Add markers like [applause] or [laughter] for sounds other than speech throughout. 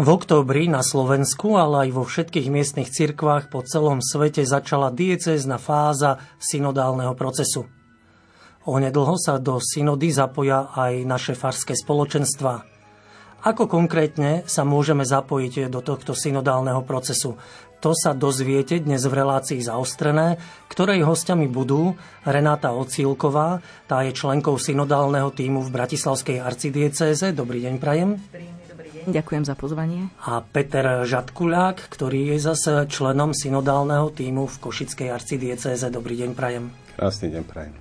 V októbri na Slovensku, ale aj vo všetkých miestnych cirkvách po celom svete začala diecézna fáza synodálneho procesu. Onedlho sa do synody zapoja aj naše farské spoločenstva. Ako konkrétne sa môžeme zapojiť do tohto synodálneho procesu? To sa dozviete dnes v relácii zaostrené, ktorej hostiami budú Renáta Ocílková, tá je členkou synodálneho týmu v Bratislavskej arcidiecéze. Dobrý deň, Prajem. Deň, ďakujem za pozvanie. A Peter Žatkuľák, ktorý je zase členom synodálneho týmu v Košickej arcidiecéze. Dobrý deň, Prajem. Krásny deň, Prajem.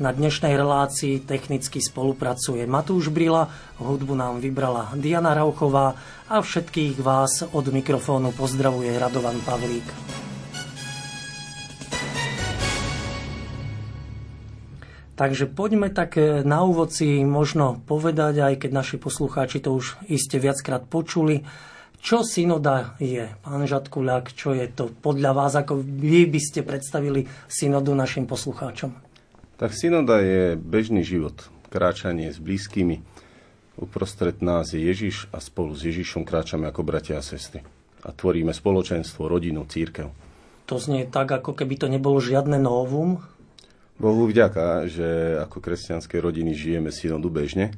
Na dnešnej relácii technicky spolupracuje Matúš Brila, hudbu nám vybrala Diana Rauchová a všetkých vás od mikrofónu pozdravuje Radovan Pavlík. Takže poďme tak na úvod si možno povedať, aj keď naši poslucháči to už iste viackrát počuli, čo synoda je, pán Žatkuľák, čo je to podľa vás, ako vy by ste predstavili synodu našim poslucháčom? Tak synoda je bežný život, kráčanie s blízkymi. Uprostred nás je Ježiš a spolu s Ježišom kráčame ako bratia a sestry. A tvoríme spoločenstvo, rodinu, církev. To znie tak, ako keby to nebolo žiadne novum. Bohu vďaka, že ako kresťanské rodiny žijeme synodu bežne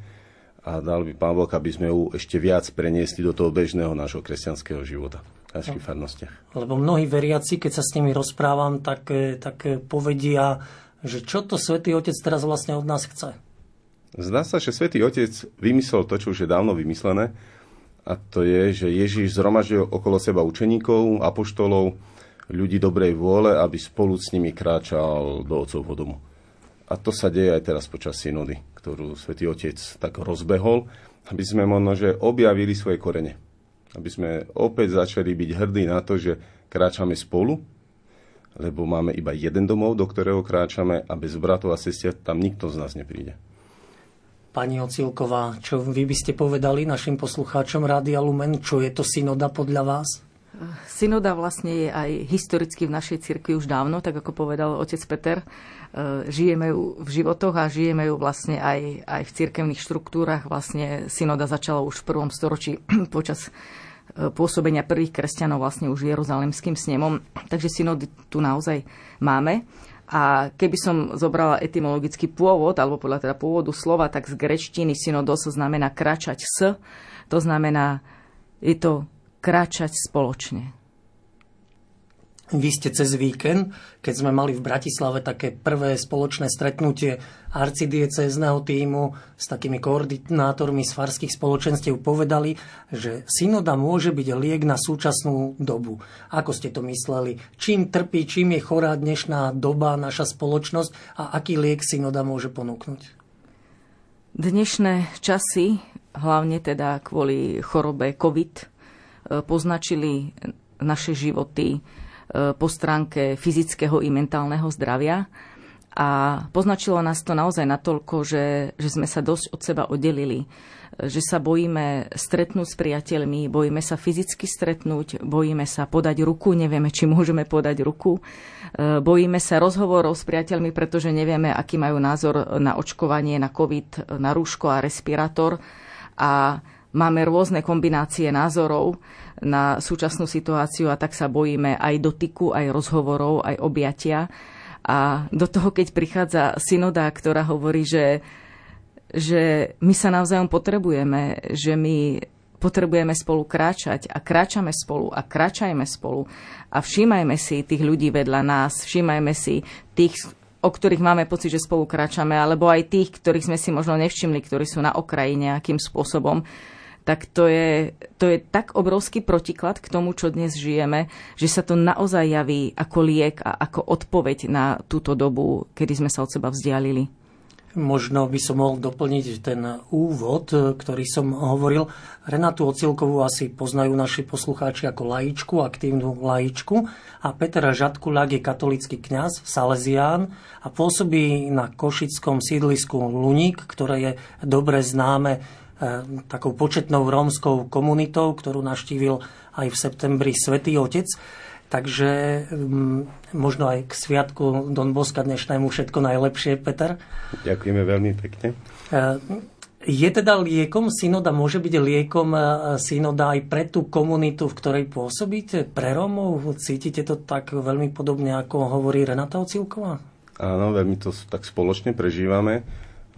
a dal by Pán Boh, aby sme ju ešte viac preniesli do toho bežného nášho kresťanského života v našich no. farnostiach. Lebo mnohí veriaci, keď sa s nimi rozprávam, tak, eh, tak eh, povedia, že čo to Svetý Otec teraz vlastne od nás chce. Zdá sa, že Svetý Otec vymyslel to, čo už je dávno vymyslené, a to je, že Ježíš zhromaždil okolo seba učeníkov, apoštolov, ľudí dobrej vôle, aby spolu s nimi kráčal do Otcovho domu. A to sa deje aj teraz počas synody, ktorú Svetý Otec tak rozbehol, aby sme možno, že objavili svoje korene. Aby sme opäť začali byť hrdí na to, že kráčame spolu lebo máme iba jeden domov, do ktorého kráčame a bez bratov a sestier tam nikto z nás nepríde. Pani Ocilková, čo vy by ste povedali našim poslucháčom Rádia Lumen, čo je to synoda podľa vás? Synoda vlastne je aj historicky v našej cirkvi už dávno, tak ako povedal otec Peter. E, žijeme ju v životoch a žijeme ju vlastne aj, aj v cirkevných štruktúrach. Vlastne synoda začala už v prvom storočí [clears throat] počas pôsobenia prvých kresťanov vlastne už Jeruzalemským snemom. Takže synody tu naozaj máme. A keby som zobrala etymologický pôvod, alebo podľa teda pôvodu slova, tak z grečtiny synodos znamená kračať s, to znamená, je to kračať spoločne. Vy ste cez víkend, keď sme mali v Bratislave také prvé spoločné stretnutie arcidiecézneho týmu s takými koordinátormi z farských spoločenstiev povedali, že synoda môže byť liek na súčasnú dobu. Ako ste to mysleli? Čím trpí, čím je chorá dnešná doba, naša spoločnosť a aký liek synoda môže ponúknuť? Dnešné časy, hlavne teda kvôli chorobe COVID, poznačili naše životy E, po stránke fyzického i mentálneho zdravia. A poznačilo nás to naozaj natoľko, že, že sme sa dosť od seba oddelili. Že sa bojíme stretnúť s priateľmi, bojíme sa fyzicky stretnúť, bojíme sa podať ruku, nevieme, či môžeme podať ruku. E, bojíme sa rozhovorov s priateľmi, pretože nevieme, aký majú názor na očkovanie, na COVID, na rúško a respirátor. A máme rôzne kombinácie názorov na súčasnú situáciu a tak sa bojíme aj dotyku, aj rozhovorov, aj objatia. A do toho, keď prichádza synoda, ktorá hovorí, že, že my sa navzájom potrebujeme, že my potrebujeme spolu kráčať a kráčame spolu a kráčajme spolu a všímajme si tých ľudí vedľa nás, všímajme si tých, o ktorých máme pocit, že spolu kráčame, alebo aj tých, ktorých sme si možno nevšimli, ktorí sú na okraji nejakým spôsobom tak to je, to je tak obrovský protiklad k tomu, čo dnes žijeme, že sa to naozaj javí ako liek a ako odpoveď na túto dobu, kedy sme sa od seba vzdialili. Možno by som mohol doplniť ten úvod, ktorý som hovoril. Renatu Ocilkovú asi poznajú naši poslucháči ako laičku, aktívnu laičku. A Peter Žadkulák je katolický kňaz, salezián a pôsobí na košickom sídlisku Luník, ktoré je dobre známe takou početnou rómskou komunitou, ktorú naštívil aj v septembri Svetý Otec. Takže mm, možno aj k sviatku Don Boska dnešnému všetko najlepšie, Peter. Ďakujeme veľmi pekne. E, Je teda liekom synoda, môže byť liekom e, synoda aj pre tú komunitu, v ktorej pôsobíte, pre Rómov? Cítite to tak veľmi podobne, ako hovorí Renata Ocilková? Áno, veľmi to tak spoločne prežívame,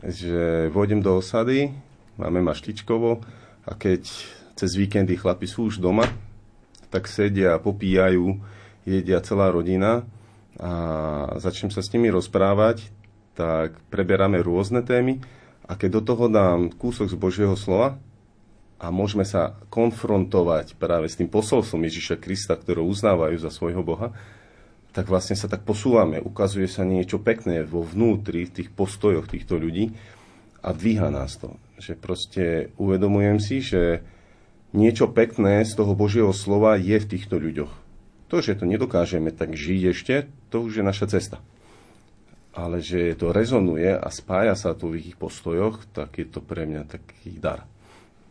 že vôjdem do osady, máme maštičkovo a keď cez víkendy chlapi sú už doma, tak sedia, popíjajú, jedia celá rodina a začnem sa s nimi rozprávať, tak preberáme rôzne témy a keď do toho dám kúsok z Božieho slova a môžeme sa konfrontovať práve s tým posolstvom Ježiša Krista, ktorého uznávajú za svojho Boha, tak vlastne sa tak posúvame. Ukazuje sa niečo pekné vo vnútri tých postojoch týchto ľudí a dvíha nás to. Že proste uvedomujem si, že niečo pekné z toho Božieho slova je v týchto ľuďoch. To, že to nedokážeme tak žiť ešte, to už je naša cesta ale že to rezonuje a spája sa to v ich postojoch, tak je to pre mňa taký dar.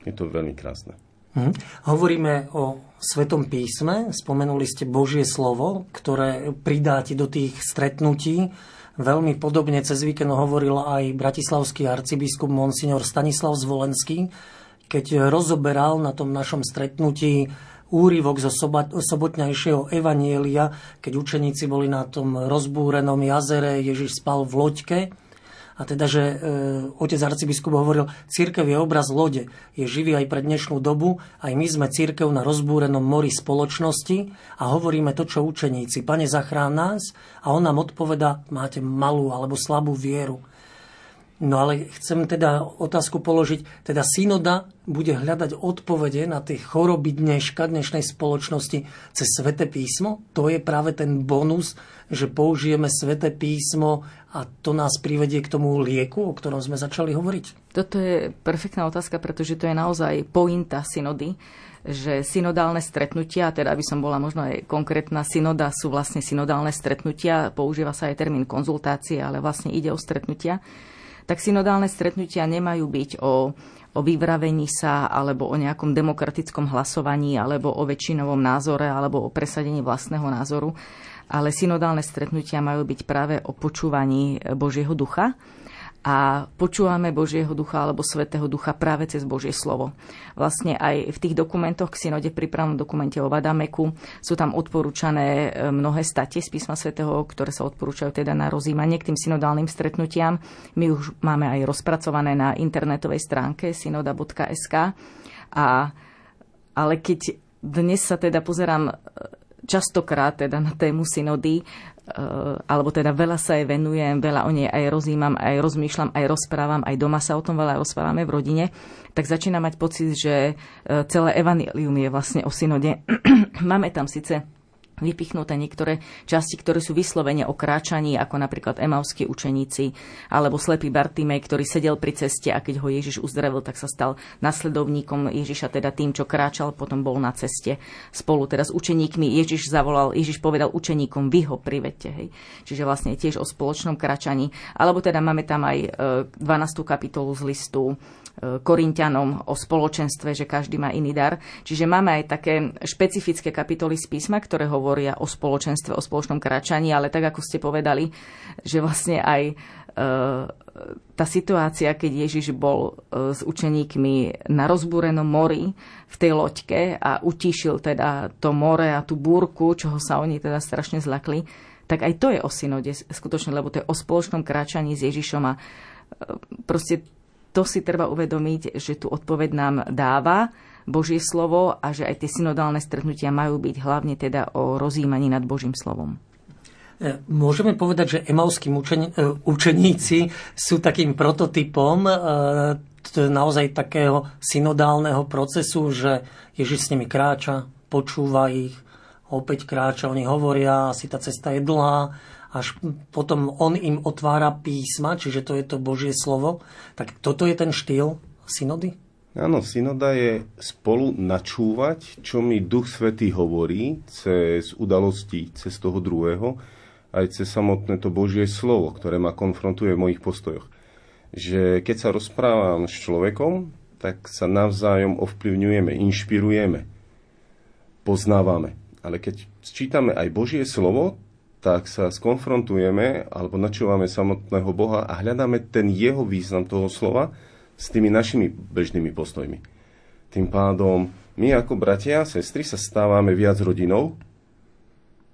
Je to veľmi krásne. Hm. Hovoríme o Svetom písme, spomenuli ste Božie slovo, ktoré pridáte do tých stretnutí. Veľmi podobne cez víkend hovoril aj bratislavský arcibiskup Monsignor Stanislav Zvolenský, keď rozoberal na tom našom stretnutí úryvok zo sobotňajšieho evanielia, keď učeníci boli na tom rozbúrenom jazere, Ježiš spal v loďke. A teda, že e, otec arcibiskup hovoril, církev je obraz lode, je živý aj pre dnešnú dobu, aj my sme církev na rozbúrenom mori spoločnosti a hovoríme to, čo učeníci. Pane, zachrán nás a on nám odpoveda, máte malú alebo slabú vieru. No ale chcem teda otázku položiť, teda synoda bude hľadať odpovede na tie choroby dneška, dnešnej spoločnosti cez Svete písmo? To je práve ten bonus, že použijeme Svete písmo a to nás privedie k tomu lieku, o ktorom sme začali hovoriť? Toto je perfektná otázka, pretože to je naozaj pointa synody, že synodálne stretnutia, teda aby som bola možno aj konkrétna, synoda sú vlastne synodálne stretnutia, používa sa aj termín konzultácie, ale vlastne ide o stretnutia tak synodálne stretnutia nemajú byť o, o vyvravení sa alebo o nejakom demokratickom hlasovaní alebo o väčšinovom názore alebo o presadení vlastného názoru, ale synodálne stretnutia majú byť práve o počúvaní Božieho ducha a počúvame Božieho ducha alebo Svetého ducha práve cez Božie slovo. Vlastne aj v tých dokumentoch k synode, pripravnom dokumente o Vadameku, sú tam odporúčané e, mnohé state z písma Svetého, ktoré sa odporúčajú teda na rozímanie k tým synodálnym stretnutiam. My už máme aj rozpracované na internetovej stránke synoda.sk. A, ale keď dnes sa teda pozerám e, častokrát teda na tému synody, Eh, alebo teda veľa sa jej venujem, veľa o nej aj rozímam, aj rozmýšľam, aj rozprávam, aj doma sa o tom veľa rozprávame v rodine, tak začínam mať pocit, že eh, celé evanilium je vlastne o synode. [clears throat] Máme tam síce vypichnuté niektoré časti, ktoré sú vyslovene o kráčaní, ako napríklad emauskí učeníci, alebo slepý Bartimej, ktorý sedel pri ceste a keď ho Ježiš uzdravil, tak sa stal nasledovníkom Ježiša, teda tým, čo kráčal, potom bol na ceste spolu s učeníkmi. Ježiš zavolal, Ježiš povedal učeníkom, vy ho privedte. Hej. Čiže vlastne tiež o spoločnom kráčaní. Alebo teda máme tam aj 12. E, kapitolu z listu Korintianom o spoločenstve, že každý má iný dar. Čiže máme aj také špecifické kapitoly z písma, ktoré hovoria o spoločenstve, o spoločnom kráčaní, ale tak ako ste povedali, že vlastne aj e, tá situácia, keď Ježiš bol e, s učeníkmi na rozbúrenom mori v tej loďke a utíšil teda to more a tú búrku, čoho sa oni teda strašne zlakli, tak aj to je o synode skutočne, lebo to je o spoločnom kráčaní s Ježišom a proste to si treba uvedomiť, že tu odpoveď nám dáva Božie slovo a že aj tie synodálne stretnutia majú byť hlavne teda o rozjímaní nad Božím slovom. E, môžeme povedať, že emauskí e, učeníci sú takým prototypom e, naozaj takého synodálneho procesu, že Ježiš s nimi kráča, počúva ich, opäť kráča, oni hovoria, asi tá cesta je dlhá, až potom on im otvára písma, čiže to je to Božie slovo. Tak toto je ten štýl synody? Áno, synoda je spolu načúvať, čo mi Duch Svetý hovorí cez udalosti, cez toho druhého, aj cez samotné to Božie slovo, ktoré ma konfrontuje v mojich postojoch. Že keď sa rozprávam s človekom, tak sa navzájom ovplyvňujeme, inšpirujeme, poznávame. Ale keď čítame aj Božie slovo, tak sa skonfrontujeme alebo načúvame samotného Boha a hľadáme ten jeho význam toho slova s tými našimi bežnými postojmi. Tým pádom my ako bratia a sestry sa stávame viac rodinou,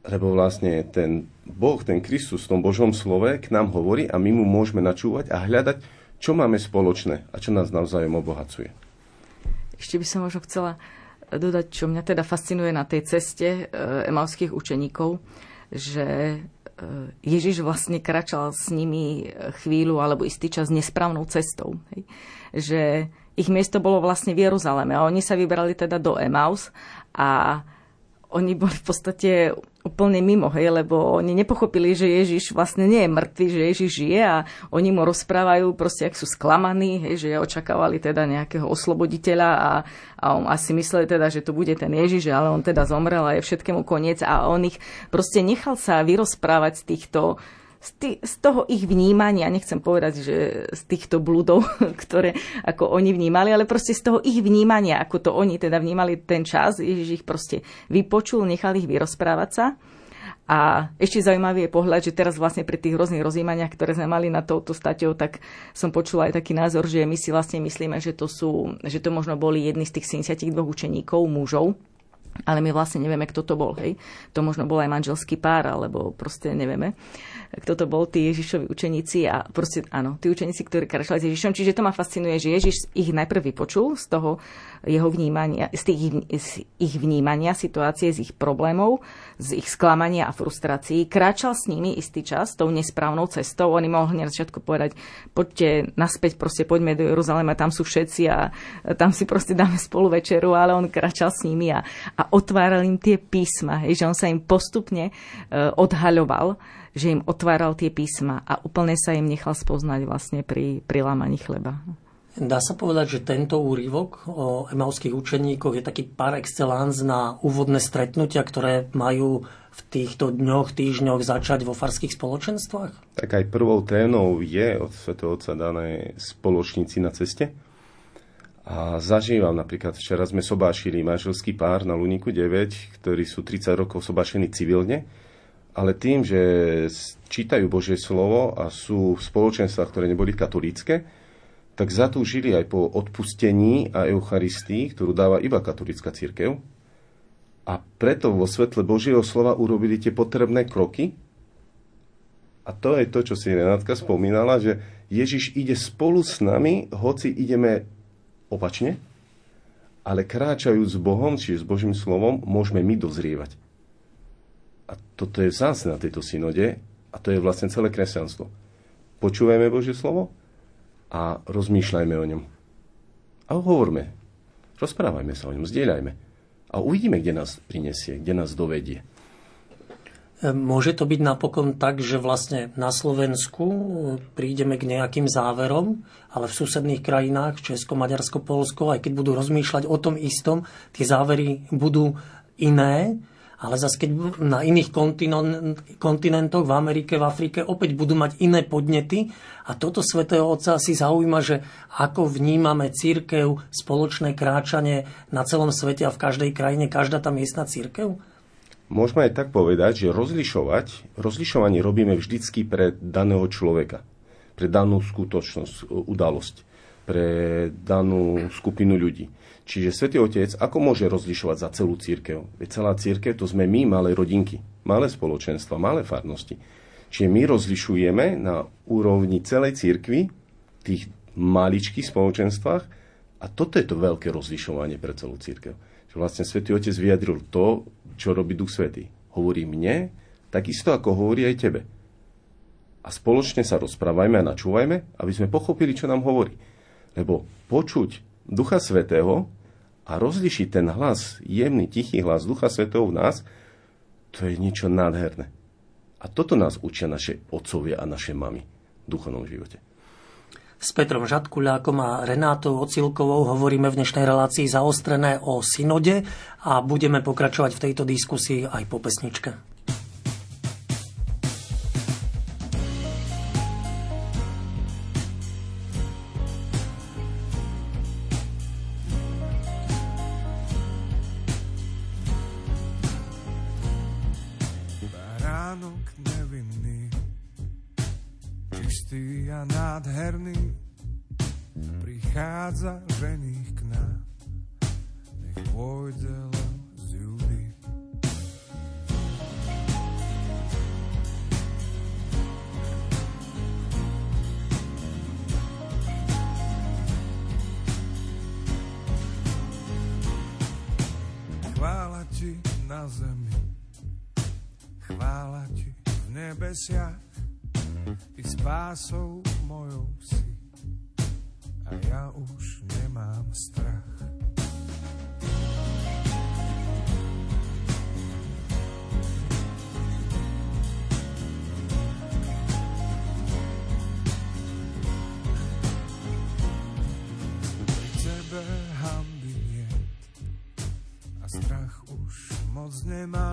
lebo vlastne ten Boh, ten Kristus v tom Božom slove k nám hovorí a my mu môžeme načúvať a hľadať, čo máme spoločné a čo nás navzájom obohacuje. Ešte by som možno chcela dodať, čo mňa teda fascinuje na tej ceste emalských učeníkov, že e, Ježiš vlastne kračal s nimi chvíľu alebo istý čas nesprávnou cestou. Hej. Že ich miesto bolo vlastne v Jeruzaleme a oni sa vybrali teda do Emaus a oni boli v podstate úplne mimo, hej, lebo oni nepochopili, že Ježiš vlastne nie je mŕtvy, že Ježiš žije a oni mu rozprávajú proste, ak sú sklamaní, hej, že očakávali teda nejakého osloboditeľa a, a on asi mysleli teda, že to bude ten Ježiš, ale on teda zomrel a je všetkému koniec a on ich proste nechal sa vyrozprávať z týchto z, tý, z toho ich vnímania, nechcem povedať, že z týchto blúdov, [laughs] ktoré ako oni vnímali, ale proste z toho ich vnímania, ako to oni teda vnímali ten čas, Ježiš ich proste vypočul, nechal ich vyrozprávať sa. A ešte zaujímavý je pohľad, že teraz vlastne pri tých rôznych rozjímaniach, ktoré sme mali na touto staťou, tak som počula aj taký názor, že my si vlastne myslíme, že to, sú, že to možno boli jedni z tých 72 učeníkov, mužov, ale my vlastne nevieme, kto to bol. Hej. To možno bol aj manželský pár, alebo proste nevieme kto to bol, tí Ježišovi učeníci a proste áno, tí učeníci, ktorí kráčali s Ježišom. Čiže to ma fascinuje, že Ježiš ich najprv vypočul z toho jeho vnímania, z, tých, z ich vnímania situácie, z ich problémov, z ich sklamania a frustrácií. Kráčal s nimi istý čas tou nesprávnou cestou. Oni mohli na začiatku povedať, poďte naspäť, proste poďme do Jeruzalema, tam sú všetci a tam si proste dáme spolu večeru, ale on kráčal s nimi a otváral im tie písma, hej, že on sa im postupne uh, odhaľoval že im otváral tie písma a úplne sa im nechal spoznať vlastne pri, pri lámaní chleba. Dá sa povedať, že tento úryvok o emauských učeníkoch je taký par excellence na úvodné stretnutia, ktoré majú v týchto dňoch, týždňoch začať vo farských spoločenstvách? Tak aj prvou témou je od Sv. Otca dané spoločníci na ceste. A zažívam napríklad, včera sme sobášili manželský pár na Luníku 9, ktorí sú 30 rokov sobášení civilne ale tým, že čítajú Božie slovo a sú v spoločenstvách, ktoré neboli katolícke, tak zatúžili aj po odpustení a Eucharistii, ktorú dáva iba katolická církev. A preto vo svetle Božieho slova urobili tie potrebné kroky. A to je to, čo si Renátka spomínala, že Ježiš ide spolu s nami, hoci ideme opačne, ale kráčajúc s Bohom, čiže s Božím slovom, môžeme my dozrievať. A toto je vzácne na tejto synode a to je vlastne celé kresťanstvo. Počúvajme Božie slovo a rozmýšľajme o ňom. A hovorme. Rozprávajme sa o ňom, zdieľajme. A uvidíme, kde nás prinesie, kde nás dovedie. Môže to byť napokon tak, že vlastne na Slovensku prídeme k nejakým záverom, ale v susedných krajinách, Česko, Maďarsko, Polsko, aj keď budú rozmýšľať o tom istom, tie závery budú iné ale zase keď na iných kontinentoch, v Amerike, v Afrike, opäť budú mať iné podnety a toto svätého Otca si zaujíma, že ako vnímame církev, spoločné kráčanie na celom svete a v každej krajine, každá tá miestna církev? Môžeme aj tak povedať, že rozlišovať, rozlišovanie robíme vždycky pre daného človeka, pre danú skutočnosť, udalosť, pre danú skupinu ľudí. Čiže Svetý Otec, ako môže rozlišovať za celú církev? Veď celá církev to sme my, malé rodinky, malé spoločenstva, malé farnosti. Čiže my rozlišujeme na úrovni celej církvy, tých maličkých spoločenstvách a toto je to veľké rozlišovanie pre celú církev. Že vlastne Svetý Otec vyjadril to, čo robí Duch Svetý. Hovorí mne, takisto ako hovorí aj tebe. A spoločne sa rozprávajme a načúvajme, aby sme pochopili, čo nám hovorí. Lebo počuť Ducha Svetého a rozlišiť ten hlas, jemný, tichý hlas Ducha Svetého v nás, to je niečo nádherné. A toto nás učia naše otcovia a naše mamy v duchovnom živote. S Petrom Žadkuľákom a Renátou Ocilkovou hovoríme v dnešnej relácii zaostrené o synode a budeme pokračovať v tejto diskusii aj po pesničke. am I?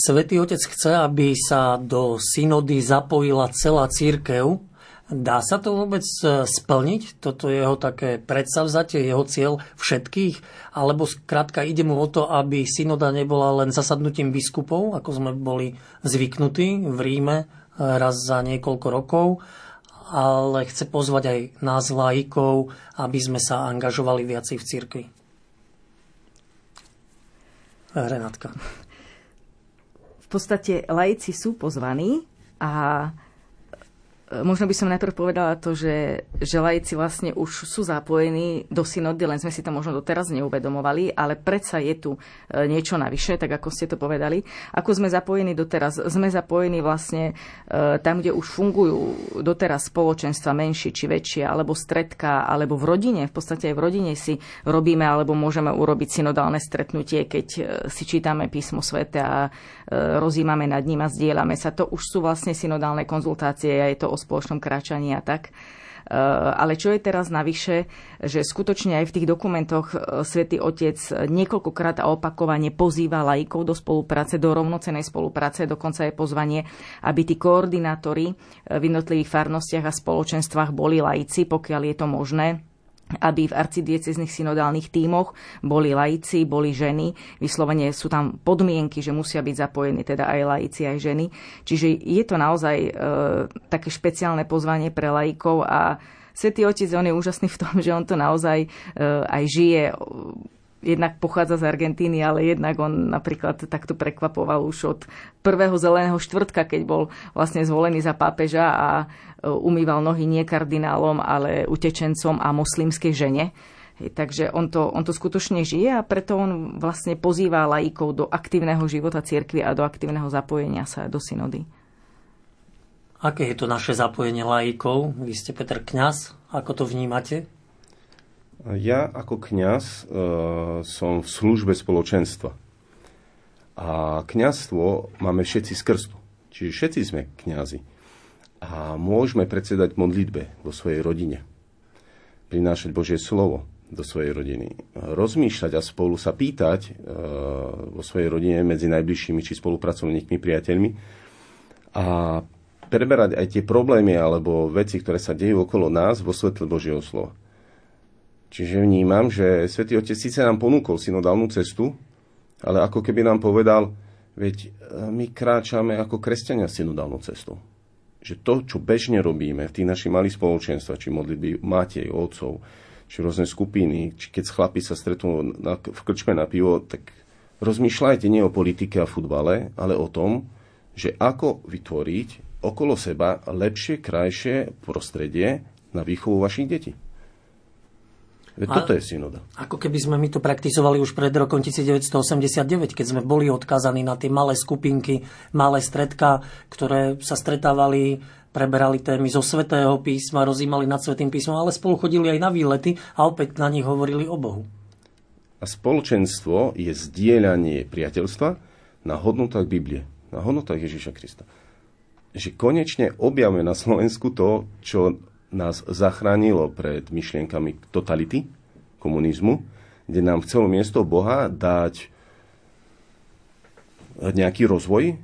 Svetý Otec chce, aby sa do synody zapojila celá církev. Dá sa to vôbec e, splniť? Toto je jeho také predsavzatie, jeho cieľ všetkých? Alebo skrátka ide mu o to, aby synoda nebola len zasadnutím biskupov, ako sme boli zvyknutí v Ríme e, raz za niekoľko rokov, ale chce pozvať aj nás laikov, aby sme sa angažovali viacej v cirkvi. Renátka podstate laici sú pozvaní a Možno by som najprv povedala to, že, že vlastne už sú zapojení do synody, len sme si to možno doteraz neuvedomovali, ale predsa je tu e, niečo navyše, tak ako ste to povedali. Ako sme zapojení doteraz? Sme zapojení vlastne e, tam, kde už fungujú doteraz spoločenstva menšie či väčšie, alebo stredka, alebo v rodine. V podstate aj v rodine si robíme, alebo môžeme urobiť synodálne stretnutie, keď e, si čítame písmo svete a rozímame nad ním a zdieľame sa. To už sú vlastne synodálne konzultácie a je to spoločnom kráčaní a tak. Eh, ale čo je teraz navyše, že skutočne aj v tých dokumentoch eh, svätý Otec niekoľkokrát a opakovane pozýva laikov do spolupráce, do rovnocenej spolupráce, dokonca je pozvanie, aby tí koordinátori eh, v jednotlivých farnostiach a spoločenstvách boli laici, pokiaľ je to možné aby v arcidieceznych synodálnych tímoch boli laici, boli ženy. Vyslovene sú tam podmienky, že musia byť zapojení teda aj laici, aj ženy. Čiže je to naozaj e, také špeciálne pozvanie pre laikov a Svetý Otec, on je úžasný v tom, [laughs] že on to naozaj e, aj žije jednak pochádza z Argentíny, ale jednak on napríklad takto prekvapoval už od prvého zeleného štvrtka, keď bol vlastne zvolený za pápeža a umýval nohy nie kardinálom, ale utečencom a moslimskej žene. Takže on to, on to skutočne žije a preto on vlastne pozýva laikov do aktívneho života cirkvi a do aktívneho zapojenia sa do synody. Aké je to naše zapojenie laikov? Vy ste Peter Kňaz, ako to vnímate? Ja ako kňaz e, som v službe spoločenstva. A kňazstvo máme všetci z krstu. Čiže všetci sme kňazi. A môžeme predsedať modlitbe vo svojej rodine. Prinášať Božie slovo do svojej rodiny. Rozmýšľať a spolu sa pýtať e, vo svojej rodine medzi najbližšími či spolupracovníkmi, priateľmi. A preberať aj tie problémy alebo veci, ktoré sa dejú okolo nás vo svetle Božieho slova. Čiže vnímam, že Svetý Otec síce nám ponúkol synodálnu cestu, ale ako keby nám povedal, veď e, my kráčame ako kresťania synodálnu cestu. Že to, čo bežne robíme v tých našich malých spoločenstvách, či modlitby Matej, otcov, či rôzne skupiny, či keď chlapi sa stretnú na, v krčme na pivo, tak rozmýšľajte nie o politike a futbale, ale o tom, že ako vytvoriť okolo seba lepšie, krajšie prostredie na výchovu vašich detí. Veď toto je synoda. Ako keby sme my to praktizovali už pred rokom 1989, keď sme boli odkázaní na tie malé skupinky, malé stredka, ktoré sa stretávali, preberali témy zo Svetého písma, rozímali nad Svetým písmom, ale spolu chodili aj na výlety a opäť na nich hovorili o Bohu. A spoločenstvo je zdieľanie priateľstva na hodnotách Biblie, na hodnotách Ježiša Krista. Že konečne objavme na Slovensku to, čo nás zachránilo pred myšlienkami totality, komunizmu, kde nám chcelo miesto Boha dať nejaký rozvoj,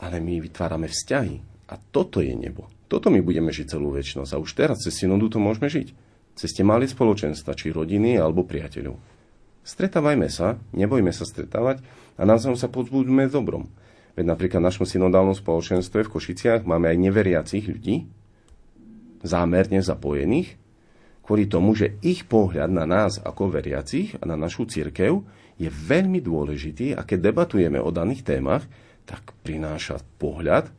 ale my vytvárame vzťahy. A toto je nebo. Toto my budeme žiť celú väčšnosť. A už teraz cez synodu to môžeme žiť. Cez tie malé spoločenstva, či rodiny, alebo priateľov. Stretávajme sa, nebojme sa stretávať a navzájom sa pozbudíme dobrom. Veď napríklad v našom synodálnom spoločenstve v Košiciach máme aj neveriacich ľudí, zámerne zapojených, kvôli tomu, že ich pohľad na nás ako veriacich a na našu církev je veľmi dôležitý a keď debatujeme o daných témach, tak prináša pohľad,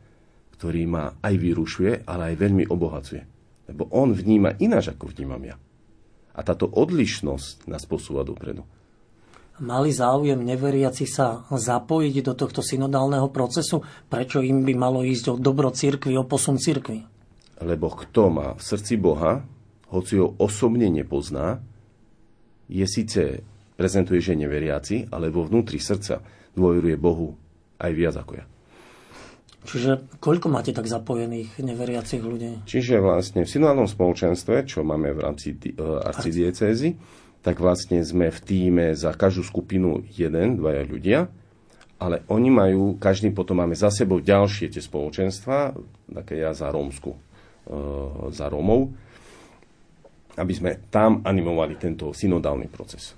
ktorý ma aj vyrušuje, ale aj veľmi obohacuje. Lebo on vníma ináč, ako vnímam ja. A táto odlišnosť nás posúva dopredu. Mali záujem neveriaci sa zapojiť do tohto synodálneho procesu? Prečo im by malo ísť o dobro cirkvi, o posun cirkvi? Lebo kto má v srdci Boha, hoci ho osobne nepozná, je síce prezentuje, že neveriaci, ale vo vnútri srdca dôveruje Bohu aj viac ako ja. Čiže koľko máte tak zapojených neveriacich ľudí? Čiže vlastne v synodálnom spoločenstve, čo máme v rámci uh, arcidiecézy, tak vlastne sme v týme za každú skupinu jeden, dvaja ľudia, ale oni majú, každý potom máme za sebou ďalšie tie spoločenstva, také ja za Rómsku E, za Rómov, aby sme tam animovali tento synodálny proces.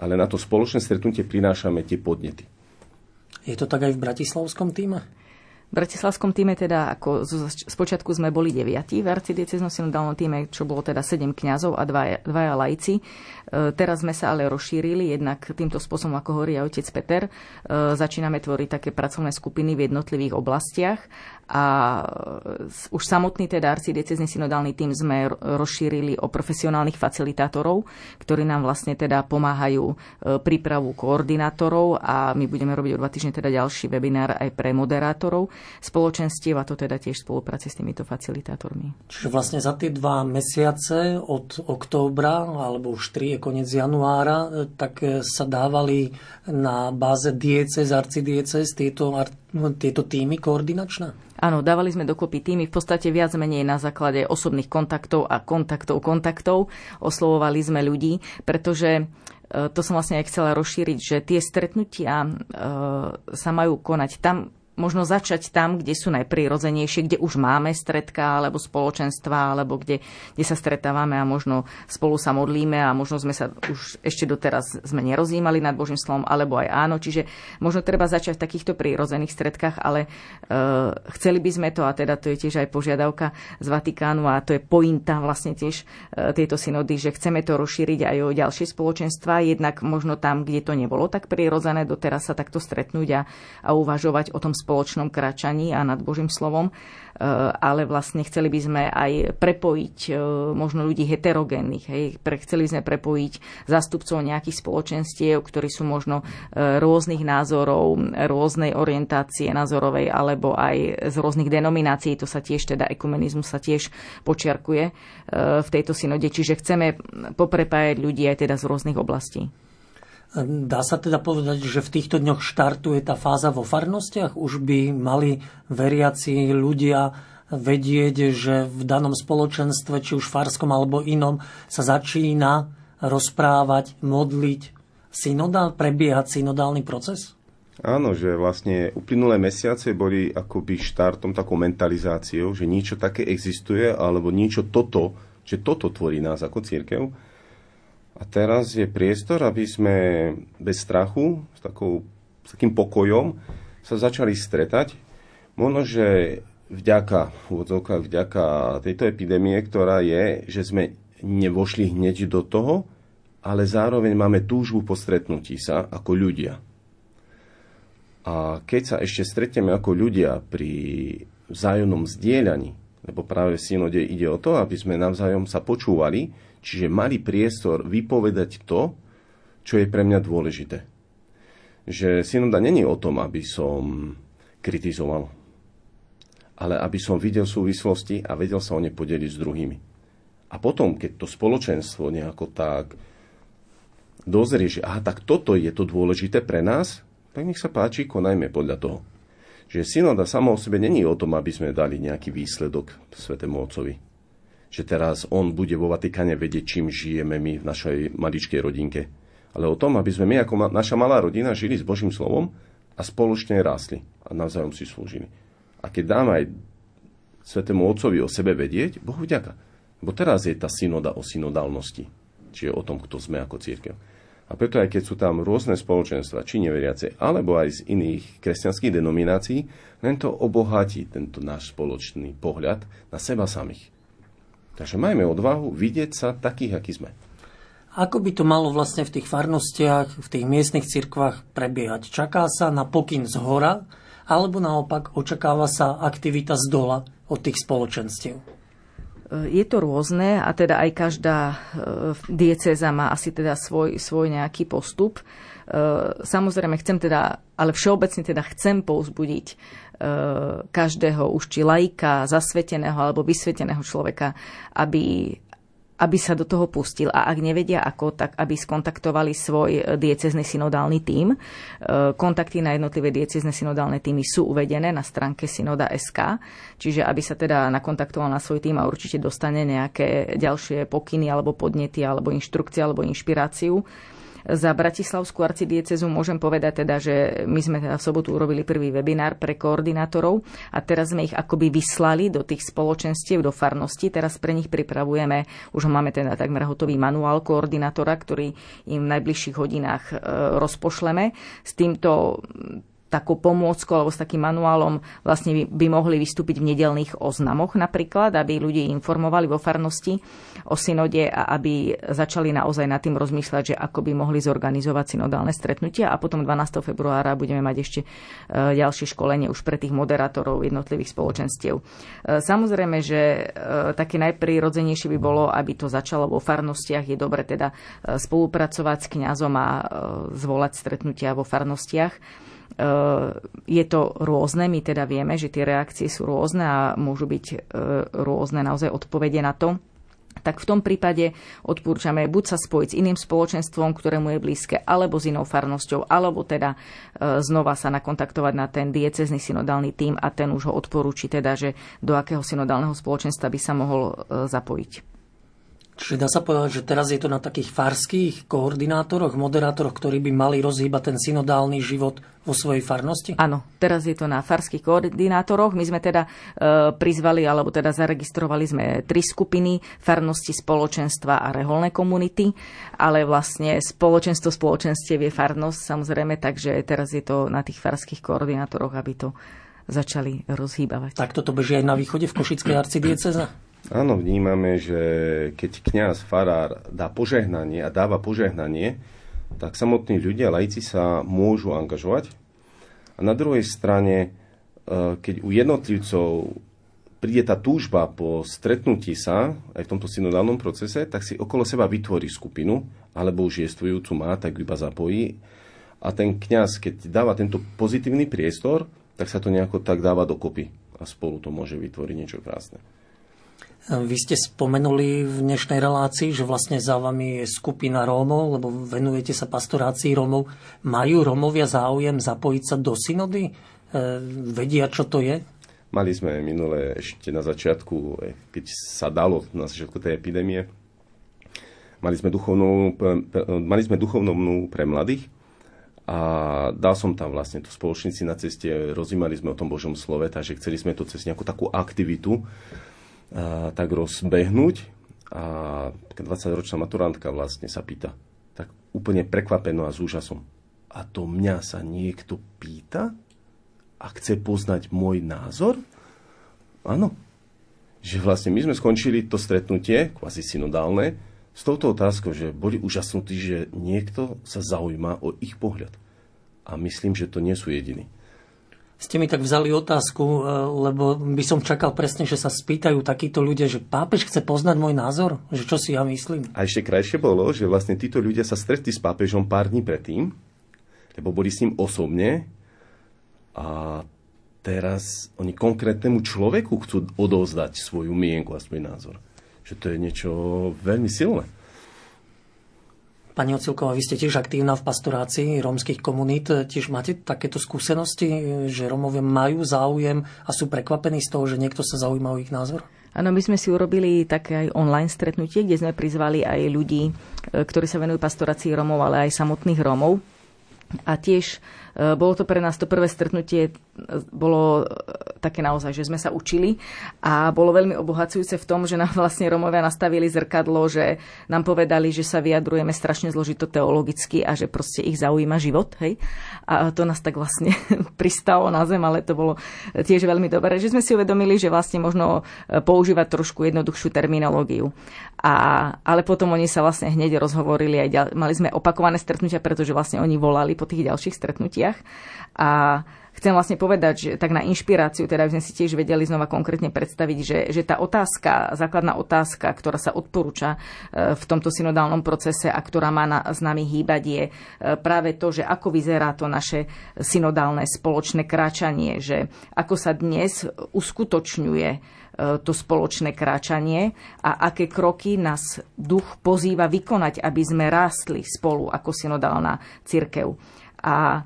Ale na to spoločné stretnutie prinášame tie podnety. Je to tak aj v bratislavskom týme? V bratislavskom týme teda, ako z počiatku sme boli deviatí v arcidieceznom synodálnom týme, čo bolo teda sedem kňazov a dvaja, dvaja lajci. E, teraz sme sa ale rozšírili, jednak týmto spôsobom, ako hovorí aj otec Peter, e, začíname tvoriť také pracovné skupiny v jednotlivých oblastiach a už samotný teda arcidiecezný synodálny tým sme rozšírili o profesionálnych facilitátorov, ktorí nám vlastne teda pomáhajú e, prípravu koordinátorov a my budeme robiť o dva týždne teda ďalší webinár aj pre moderátorov spoločenstiev a to teda tiež v spolupráci s týmito facilitátormi. Čiže vlastne za tie dva mesiace od októbra, alebo už tri je koniec januára, e, tak e, sa dávali na báze diecez, arcidiecez tieto, tieto týmy koordinačné? Áno, dávali sme dokopy týmy v podstate viac menej na základe osobných kontaktov a kontaktov kontaktov. Oslovovali sme ľudí, pretože e, to som vlastne aj chcela rozšíriť, že tie stretnutia sa majú konať tam, možno začať tam, kde sú najprirodzenejšie, kde už máme stredka alebo spoločenstva, alebo kde, kde sa stretávame a možno spolu sa modlíme a možno sme sa už ešte doteraz sme nerozímali nad Božím slovom, alebo aj áno. Čiže možno treba začať v takýchto prírodzených stredkách, ale uh, chceli by sme to, a teda to je tiež aj požiadavka z Vatikánu a to je pointa vlastne tiež uh, tejto synody, že chceme to rozšíriť aj o ďalšie spoločenstva, jednak možno tam, kde to nebolo tak prirodzené, doteraz sa takto stretnúť a, a uvažovať o tom spoločnom kračaní a nad Božím slovom, e, ale vlastne chceli by sme aj prepojiť e, možno ľudí heterogénnych. Hej. Chceli sme prepojiť zástupcov nejakých spoločenstiev, ktorí sú možno e, rôznych názorov, rôznej orientácie názorovej, alebo aj z rôznych denominácií. To sa tiež, teda ekumenizmus sa tiež počiarkuje v tejto synode. Čiže chceme poprepájať ľudí aj teda z rôznych oblastí. Dá sa teda povedať, že v týchto dňoch štartuje tá fáza vo farnostiach? Už by mali veriaci ľudia vedieť, že v danom spoločenstve, či už farskom alebo inom, sa začína rozprávať, modliť synodál, prebiehať synodálny proces? Áno, že vlastne uplynulé mesiace boli akoby štartom takou mentalizáciou, že niečo také existuje, alebo niečo toto, že toto tvorí nás ako církev. A teraz je priestor, aby sme bez strachu, s, takou, s takým pokojom sa začali stretať. Možno, že vďaka, vďaka tejto epidémie, ktorá je, že sme nevošli hneď do toho, ale zároveň máme túžbu po stretnutí sa ako ľudia. A keď sa ešte stretneme ako ľudia pri vzájomnom zdieľaní, lebo práve v synode ide o to, aby sme navzájom sa počúvali, čiže mali priestor vypovedať to, čo je pre mňa dôležité. Že synoda není o tom, aby som kritizoval, ale aby som videl súvislosti a vedel sa o ne podeliť s druhými. A potom, keď to spoločenstvo nejako tak dozrie, že aha, tak toto je to dôležité pre nás, tak nech sa páči, konajme podľa toho. Že synoda sama o sebe není o tom, aby sme dali nejaký výsledok Svetému Otcovi. Že teraz on bude vo Vatikáne vedieť, čím žijeme my v našej maličkej rodinke. Ale o tom, aby sme my ako ma- naša malá rodina žili s Božím slovom a spoločne rástli a navzájom si slúžili. A keď dáme aj Svetému Otcovi o sebe vedieť, Bohu vďaka. Bo teraz je tá synoda o synodálnosti. Čiže o tom, kto sme ako církev. A preto aj keď sú tam rôzne spoločenstva, či neveriace, alebo aj z iných kresťanských denominácií, len to obohatí tento náš spoločný pohľad na seba samých. Takže majme odvahu vidieť sa takých, akí sme. Ako by to malo vlastne v tých farnostiach, v tých miestnych cirkvách prebiehať? Čaká sa na pokyn z hora, alebo naopak očakáva sa aktivita z dola od tých spoločenstiev? Je to rôzne a teda aj každá e, diecéza má asi teda svoj, svoj nejaký postup. E, samozrejme chcem teda, ale všeobecne teda chcem pouzbudiť e, každého už či laika, zasveteného alebo vysveteného človeka, aby, aby sa do toho pustil. A ak nevedia ako, tak aby skontaktovali svoj diecezný synodálny tím. E, kontakty na jednotlivé diecezné synodálne týmy sú uvedené na stránke synoda.sk, čiže aby sa teda nakontaktoval na svoj tým a určite dostane nejaké ďalšie pokyny alebo podnety alebo inštrukcie alebo inšpiráciu za Bratislavskú arcidiecezu môžem povedať teda, že my sme teda v sobotu urobili prvý webinár pre koordinátorov a teraz sme ich akoby vyslali do tých spoločenstiev, do farnosti. Teraz pre nich pripravujeme, už máme teda takmer hotový manuál koordinátora, ktorý im v najbližších hodinách e, rozpošleme. S týmto takou pomôckou alebo s takým manuálom vlastne by, by mohli vystúpiť v nedelných oznamoch napríklad, aby ľudí informovali vo farnosti o synode a aby začali naozaj nad tým rozmýšľať, že ako by mohli zorganizovať synodálne stretnutia a potom 12. februára budeme mať ešte e, ďalšie školenie už pre tých moderátorov jednotlivých spoločenstiev. E, samozrejme, že e, také najprirodzenejšie by bolo, aby to začalo vo farnostiach. Je dobre teda spolupracovať s kňazom a zvolať stretnutia vo farnostiach. Eh, je to rôzne, my teda vieme, že tie reakcie sú rôzne a môžu byť eh, rôzne naozaj odpovede na to tak v tom prípade odporúčame buď sa spojiť s iným spoločenstvom, ktorému je blízke, alebo s inou farnosťou, alebo teda eh, znova sa nakontaktovať na ten diecezný synodálny tím a ten už ho odporúči teda, že do akého synodálneho spoločenstva by sa mohol zapojiť. Čiže dá sa povedať, že teraz je to na takých farských koordinátoroch, moderátoroch, ktorí by mali rozhýbať ten synodálny život vo svojej farnosti? Áno, teraz je to na farských koordinátoroch. My sme teda e, prizvali, alebo teda zaregistrovali sme tri skupiny, farnosti, spoločenstva a reholné komunity, ale vlastne spoločenstvo spoločenstiev je farnosť samozrejme, takže teraz je to na tých farských koordinátoroch, aby to začali rozhýbavať. Tak toto beží aj na východe v Košickej arcidieceze? Áno, vnímame, že keď kňaz, farár dá požehnanie a dáva požehnanie, tak samotní ľudia, laici sa môžu angažovať. A na druhej strane, e, keď u jednotlivcov príde tá túžba po stretnutí sa aj v tomto synodálnom procese, tak si okolo seba vytvorí skupinu, alebo už jestvujúcu má, tak iba zapojí. A ten kňaz, keď dáva tento pozitívny priestor, tak sa to nejako tak dáva dokopy. A spolu to môže vytvoriť niečo krásne. Vy ste spomenuli v dnešnej relácii, že vlastne za vami je skupina Rómov, lebo venujete sa pastorácii Rómov. Majú Rómovia záujem zapojiť sa do synody? E, vedia, čo to je? Mali sme minule ešte na začiatku, e, keď sa dalo na začiatku tej epidémie, mali sme duchovnú, mali sme duchovnú pre mladých A dal som tam vlastne to spoločníci na ceste, rozímali sme o tom Božom slove, takže chceli sme to cez nejakú takú aktivitu tak rozbehnúť. A 20-ročná maturantka vlastne sa pýta, tak úplne prekvapeno a s úžasom. A to mňa sa niekto pýta a chce poznať môj názor? Áno. Že vlastne my sme skončili to stretnutie, kvázi synodálne, s touto otázkou, že boli úžasnutí, že niekto sa zaujíma o ich pohľad. A myslím, že to nie sú jediní ste mi tak vzali otázku, e, lebo by som čakal presne, že sa spýtajú takíto ľudia, že pápež chce poznať môj názor, že čo si ja myslím. A ešte krajšie bolo, že vlastne títo ľudia sa stretli s pápežom pár dní predtým, lebo boli s ním osobne a teraz oni konkrétnemu človeku chcú odovzdať svoju mienku a svoj názor. Že to je niečo veľmi silné. Pani Ocilková, vy ste tiež aktívna v pastorácii rómskych komunít. Tiež máte takéto skúsenosti, že Rómovia majú záujem a sú prekvapení z toho, že niekto sa zaujíma o ich názor? Áno, my sme si urobili také aj online stretnutie, kde sme prizvali aj ľudí, e, ktorí sa venujú pastorácii Rómov, ale aj samotných Rómov. A tiež bolo to pre nás to prvé stretnutie, e, bolo také naozaj, že sme sa učili a bolo veľmi obohacujúce v tom, že nám vlastne Romovia nastavili zrkadlo, že nám povedali, že sa vyjadrujeme strašne zložito teologicky a že proste ich zaujíma život. Hej? A to nás tak vlastne [laughs] pristalo na zem, ale to bolo tiež veľmi dobré, že sme si uvedomili, že vlastne možno používať trošku jednoduchšiu terminológiu. A, ale potom oni sa vlastne hneď rozhovorili aj ďal, mali sme opakované stretnutia, pretože vlastne oni volali po tých ďalších stretnutiach. A chcem vlastne povedať, že tak na inšpiráciu, teda sme si tiež vedeli znova konkrétne predstaviť, že, že tá otázka, základná otázka, ktorá sa odporúča e, v tomto synodálnom procese a ktorá má na, s nami hýbať, je e, práve to, že ako vyzerá to naše synodálne spoločné kráčanie, že ako sa dnes uskutočňuje e, to spoločné kráčanie a aké kroky nás duch pozýva vykonať, aby sme rástli spolu ako synodálna církev. A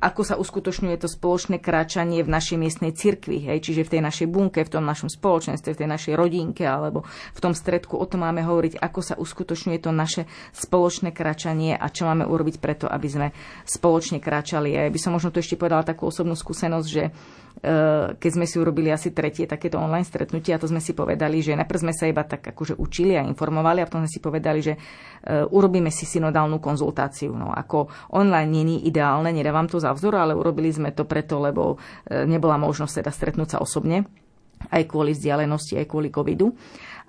ako sa uskutočňuje to spoločné kráčanie v našej miestnej cirkvi, hej, čiže v tej našej bunke, v tom našom spoločenstve, v tej našej rodinke alebo v tom stredku. O tom máme hovoriť, ako sa uskutočňuje to naše spoločné kráčanie a čo máme urobiť preto, aby sme spoločne kráčali. Ja by som možno tu ešte povedala takú osobnú skúsenosť, že Eh, keď sme si urobili asi tretie takéto online stretnutie a to sme si povedali, že najprv sme sa iba tak akože učili a informovali a potom sme si povedali, že eh, urobíme si synodálnu konzultáciu. No, ako online není ideálne, nedávam to za vzor, ale urobili sme to preto, lebo eh, nebola možnosť teda stretnúť sa osobne aj kvôli vzdialenosti, aj kvôli covidu.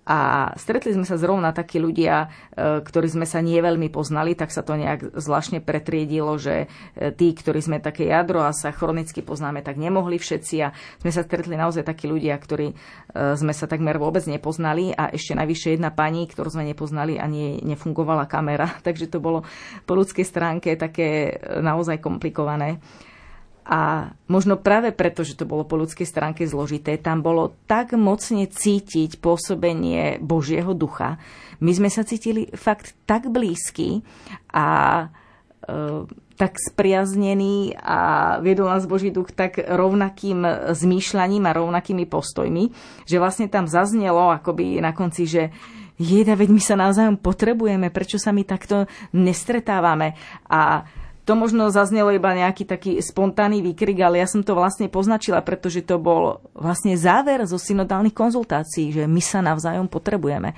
A stretli sme sa zrovna takí ľudia, e, ktorí sme sa nie veľmi poznali, tak sa to nejak zvláštne pretriedilo, že e, tí, ktorí sme také jadro a sa chronicky poznáme, tak nemohli všetci. A sme sa stretli naozaj takí ľudia, ktorí e, sme sa takmer vôbec nepoznali a ešte najvyššie jedna pani, ktorú sme nepoznali, ani nefungovala kamera. [laughs] Takže to bolo po ľudskej stránke také naozaj komplikované. A možno práve preto, že to bolo po ľudskej stránke zložité, tam bolo tak mocne cítiť pôsobenie Božieho ducha. My sme sa cítili fakt tak blízky a e, tak spriaznený a viedol nás Boží duch tak rovnakým zmýšľaním a rovnakými postojmi, že vlastne tam zaznelo akoby na konci, že jeda, veď my sa navzájom potrebujeme, prečo sa my takto nestretávame. A to možno zaznelo iba nejaký taký spontánny výkrik, ale ja som to vlastne poznačila, pretože to bol vlastne záver zo synodálnych konzultácií, že my sa navzájom potrebujeme.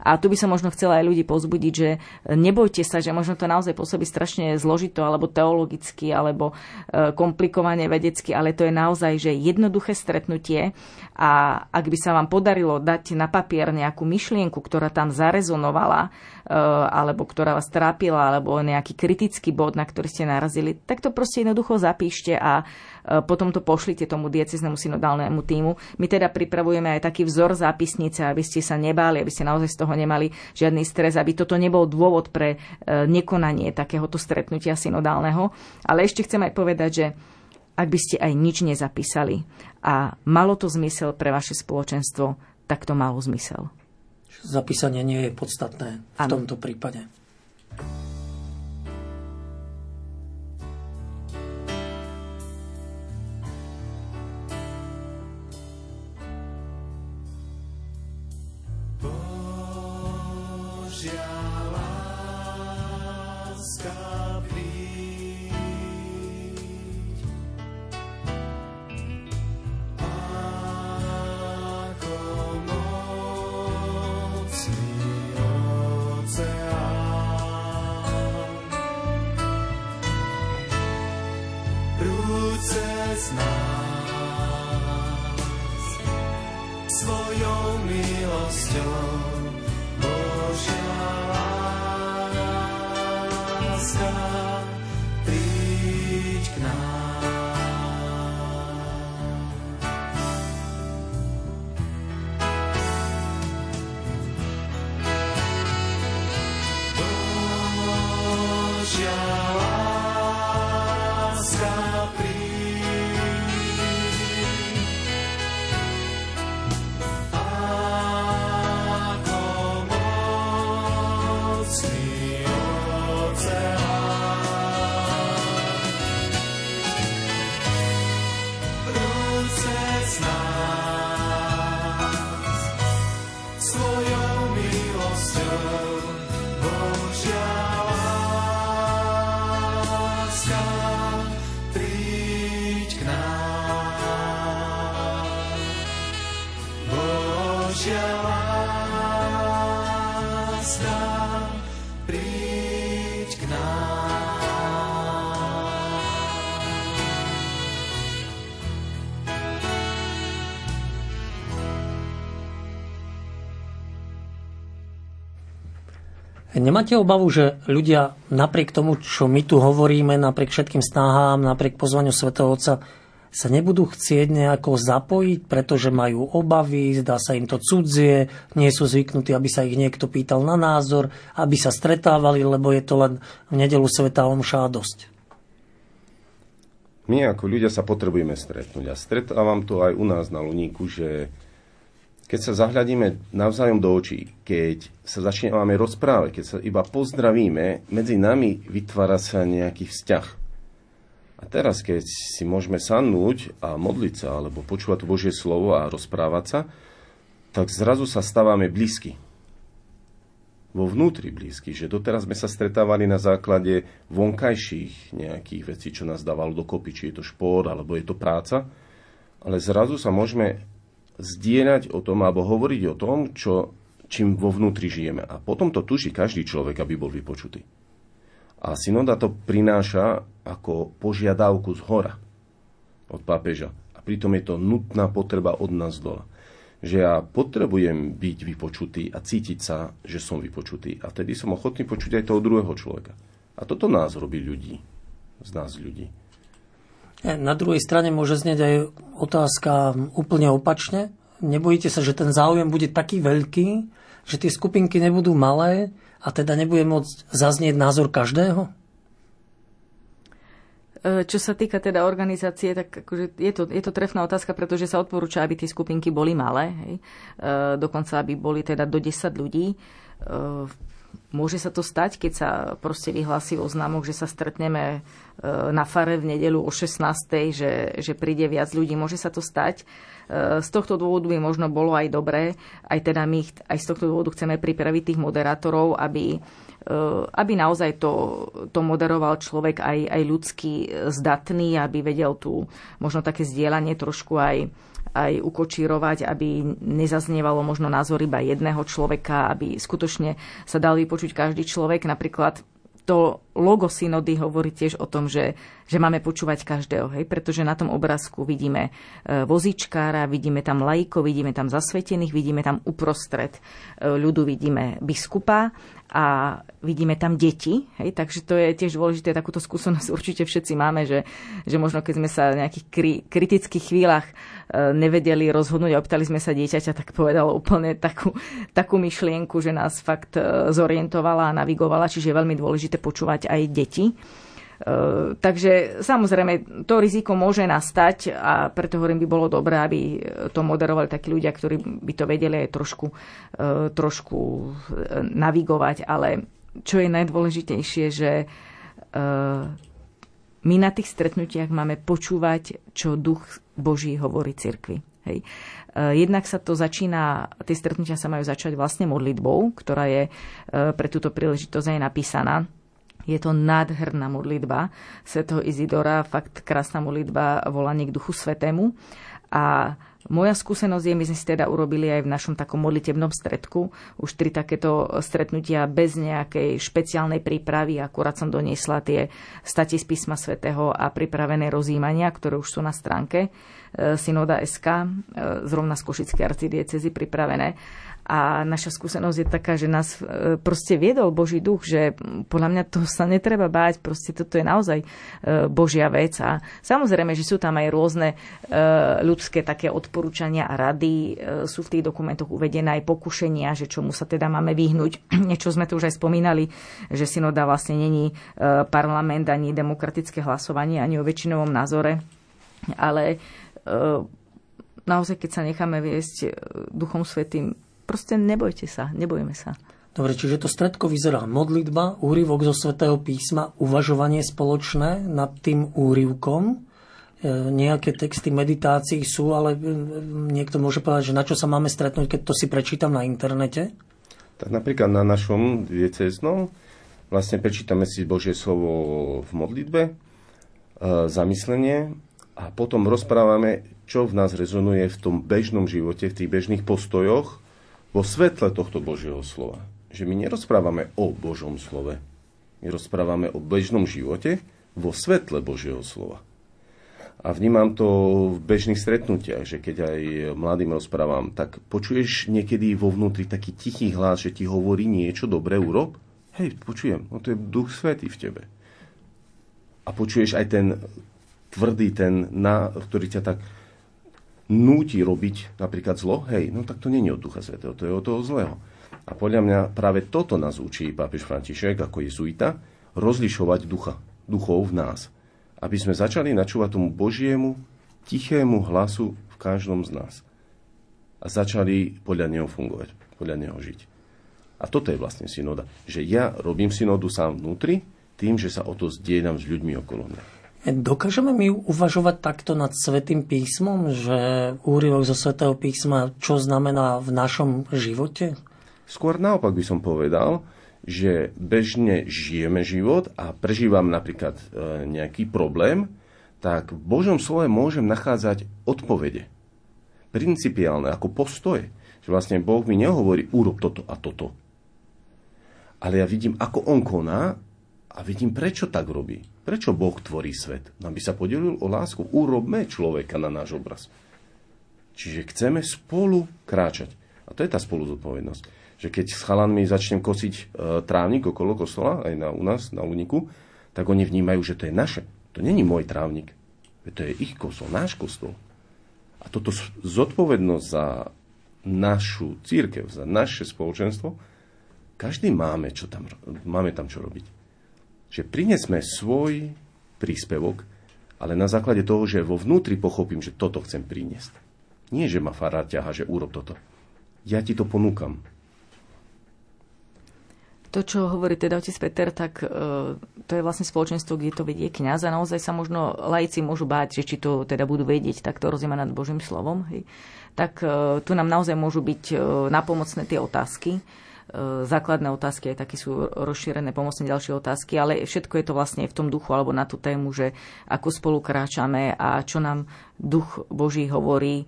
A tu by som možno chcela aj ľudí pozbudiť, že nebojte sa, že možno to naozaj pôsobí strašne zložito, alebo teologicky, alebo e, komplikovane vedecky, ale to je naozaj, že jednoduché stretnutie a ak by sa vám podarilo dať na papier nejakú myšlienku, ktorá tam zarezonovala, e, alebo ktorá vás trápila, alebo nejaký kritický bod, na ktorý ste narazili, tak to proste jednoducho zapíšte a E, potom to pošlite tomu dieceznému synodálnemu týmu. My teda pripravujeme aj taký vzor zápisnice, aby ste sa nebáli, aby ste naozaj z toho nemali žiadny stres, aby toto nebol dôvod pre e, nekonanie takéhoto stretnutia synodálneho. Ale ešte chcem aj povedať, že ak by ste aj nič nezapísali a malo to zmysel pre vaše spoločenstvo, tak to malo zmysel. Zapísanie nie je podstatné v ano. tomto prípade. z nás svojou milosťou. Nemáte obavu, že ľudia napriek tomu, čo my tu hovoríme, napriek všetkým snahám, napriek pozvaniu Svetého Otca, sa nebudú chcieť nejako zapojiť, pretože majú obavy, zdá sa im to cudzie, nie sú zvyknutí, aby sa ich niekto pýtal na názor, aby sa stretávali, lebo je to len v nedelu Sveta Omša dosť. My ako ľudia sa potrebujeme stretnúť a stretávam to aj u nás na Luníku, že keď sa zahľadíme navzájom do očí, keď sa začíname rozprávať, keď sa iba pozdravíme, medzi nami vytvára sa nejaký vzťah. A teraz, keď si môžeme sadnúť a modliť sa, alebo počúvať Božie slovo a rozprávať sa, tak zrazu sa stávame blízky. Vo vnútri blízky, že doteraz sme sa stretávali na základe vonkajších nejakých vecí, čo nás dávalo dokopy, či je to šport, alebo je to práca, ale zrazu sa môžeme zdieľať o tom alebo hovoriť o tom, čo, čím vo vnútri žijeme. A potom to tuší každý človek, aby bol vypočutý. A synoda to prináša ako požiadavku z hora od pápeža. A pritom je to nutná potreba od nás dola. Že ja potrebujem byť vypočutý a cítiť sa, že som vypočutý. A vtedy som ochotný počuť aj toho druhého človeka. A toto nás robí ľudí. Z nás ľudí. Na druhej strane môže znieť aj otázka úplne opačne. Nebojíte sa, že ten záujem bude taký veľký, že tie skupinky nebudú malé a teda nebude môcť zaznieť názor každého? E, čo sa týka teda organizácie, tak akože je, to, je to trefná otázka, pretože sa odporúča, aby tie skupinky boli malé, hej? E, dokonca aby boli teda do 10 ľudí. E, Môže sa to stať, keď sa proste vyhlási oznámok, že sa stretneme e, na fare v nedelu o 16. Že, že príde viac ľudí. Môže sa to stať. E, z tohto dôvodu by možno bolo aj dobré, aj teda my aj z tohto dôvodu chceme pripraviť tých moderátorov, aby, e, aby naozaj to, to moderoval človek aj, aj ľudský zdatný, aby vedel tu možno také zdieľanie trošku aj aj ukočírovať, aby nezaznievalo možno názor iba jedného človeka, aby skutočne sa dal vypočuť každý človek. Napríklad to logo synody hovorí tiež o tom, že, že máme počúvať každého, hej? pretože na tom obrázku vidíme e, vozičkára, vidíme tam lajko, vidíme tam zasvetených, vidíme tam uprostred e, ľudu, vidíme biskupa a vidíme tam deti. Hej? Takže to je tiež dôležité, takúto skúsenosť [laughs] určite všetci máme, že, že možno keď sme sa v nejakých kri, kritických chvíľach e, nevedeli rozhodnúť a opýtali sme sa dieťaťa, tak povedalo úplne takú, takú myšlienku, že nás fakt e, zorientovala a navigovala, čiže je veľmi dôležité počúvať aj deti. Uh, takže samozrejme to riziko môže nastať a preto hovorím, by bolo dobré, aby to moderovali takí ľudia, ktorí by to vedeli aj trošku, uh, trošku navigovať, ale čo je najdôležitejšie, že my na tých stretnutiach máme počúvať, čo duch Boží hovorí cirkvi. Hej. Jednak sa to začína, tie stretnutia sa majú začať vlastne modlitbou, ktorá je pre túto príležitosť aj napísaná Je to nádherná modlitba svätého Izidora, fakt krásna modlitba volanie k Duchu Svetému. A moja skúsenosť je, my sme si teda urobili aj v našom takom modlitebnom stredku už tri takéto stretnutia bez nejakej špeciálnej prípravy. Akurát som doniesla tie stati z písma svätého a pripravené rozímania, ktoré už sú na stránke e, Synoda SK, e, zrovna z Košickej arcidiecezy pripravené. A naša skúsenosť je taká, že nás e, proste viedol Boží duch, že podľa mňa to sa netreba báť, proste toto je naozaj e, Božia vec. A samozrejme, že sú tam aj rôzne e, ľudské také odporúčania a rady, sú v tých dokumentoch uvedené aj pokušenia, že čomu sa teda máme vyhnúť. [clears throat] Niečo sme tu už aj spomínali, že synoda vlastne není parlament ani demokratické hlasovanie, ani o väčšinovom názore, ale naozaj, keď sa necháme viesť Duchom Svetým, Proste nebojte sa, nebojme sa. Dobre, čiže to stredko vyzerá modlitba, úryvok zo svätého písma, uvažovanie spoločné nad tým úryvkom. E, nejaké texty meditácií sú, ale e, niekto môže povedať, že na čo sa máme stretnúť, keď to si prečítam na internete? Tak napríklad na našom dieceznom vlastne prečítame si Božie slovo v modlitbe, e, zamyslenie a potom rozprávame, čo v nás rezonuje v tom bežnom živote, v tých bežných postojoch, vo svetle tohto Božieho slova. Že my nerozprávame o Božom slove. My rozprávame o bežnom živote vo svetle Božieho slova. A vnímam to v bežných stretnutiach, že keď aj mladým rozprávam, tak počuješ niekedy vo vnútri taký tichý hlas, že ti hovorí niečo dobré urob? Hej, počujem, no to je duch svetý v tebe. A počuješ aj ten tvrdý, ten, na, ktorý ťa tak núti robiť napríklad zlo, hej, no tak to není od Ducha Svetého, to je od toho zlého. A podľa mňa práve toto nás učí pápež František ako jezuita, rozlišovať ducha, duchov v nás. Aby sme začali načúvať tomu Božiemu, tichému hlasu v každom z nás. A začali podľa neho fungovať, podľa neho žiť. A toto je vlastne synoda. Že ja robím synodu sám vnútri, tým, že sa o to zdieľam s ľuďmi okolo mňa. Dokážeme my uvažovať takto nad Svetým písmom, že úryvok zo Svetého písma, čo znamená v našom živote? Skôr naopak by som povedal, že bežne žijeme život a prežívam napríklad e, nejaký problém, tak v Božom slove môžem nachádzať odpovede. Principiálne, ako postoje. Že vlastne Boh mi nehovorí, urob toto a toto. Ale ja vidím, ako On koná a vidím, prečo tak robí. Prečo Boh tvorí svet? Aby sa podelil o lásku. Urobme človeka na náš obraz. Čiže chceme spolu kráčať. A to je tá spolu zodpovednosť. Že keď s chalanmi začnem kosiť e, trávnik okolo kostola, aj na, u nás, na Uniku, tak oni vnímajú, že to je naše. To není môj trávnik. To je ich kostol, náš kostol. A toto zodpovednosť za našu církev, za naše spoločenstvo, každý máme, čo tam, máme tam čo robiť že prinesme svoj príspevok, ale na základe toho, že vo vnútri pochopím, že toto chcem priniesť. Nie, že ma farár ťaha, že urob toto. Ja ti to ponúkam. To, čo hovorí teda otec Peter, tak uh, to je vlastne spoločenstvo, kde to vedie kniaz a naozaj sa možno laici môžu báť, že či to teda budú vedieť takto rozímať nad Božím slovom. Hej. Tak uh, tu nám naozaj môžu byť uh, napomocné tie otázky E, základné otázky, aj také sú rozšírené pomocné ďalšie otázky, ale všetko je to vlastne v tom duchu alebo na tú tému, že ako spolu kráčame a čo nám duch Boží hovorí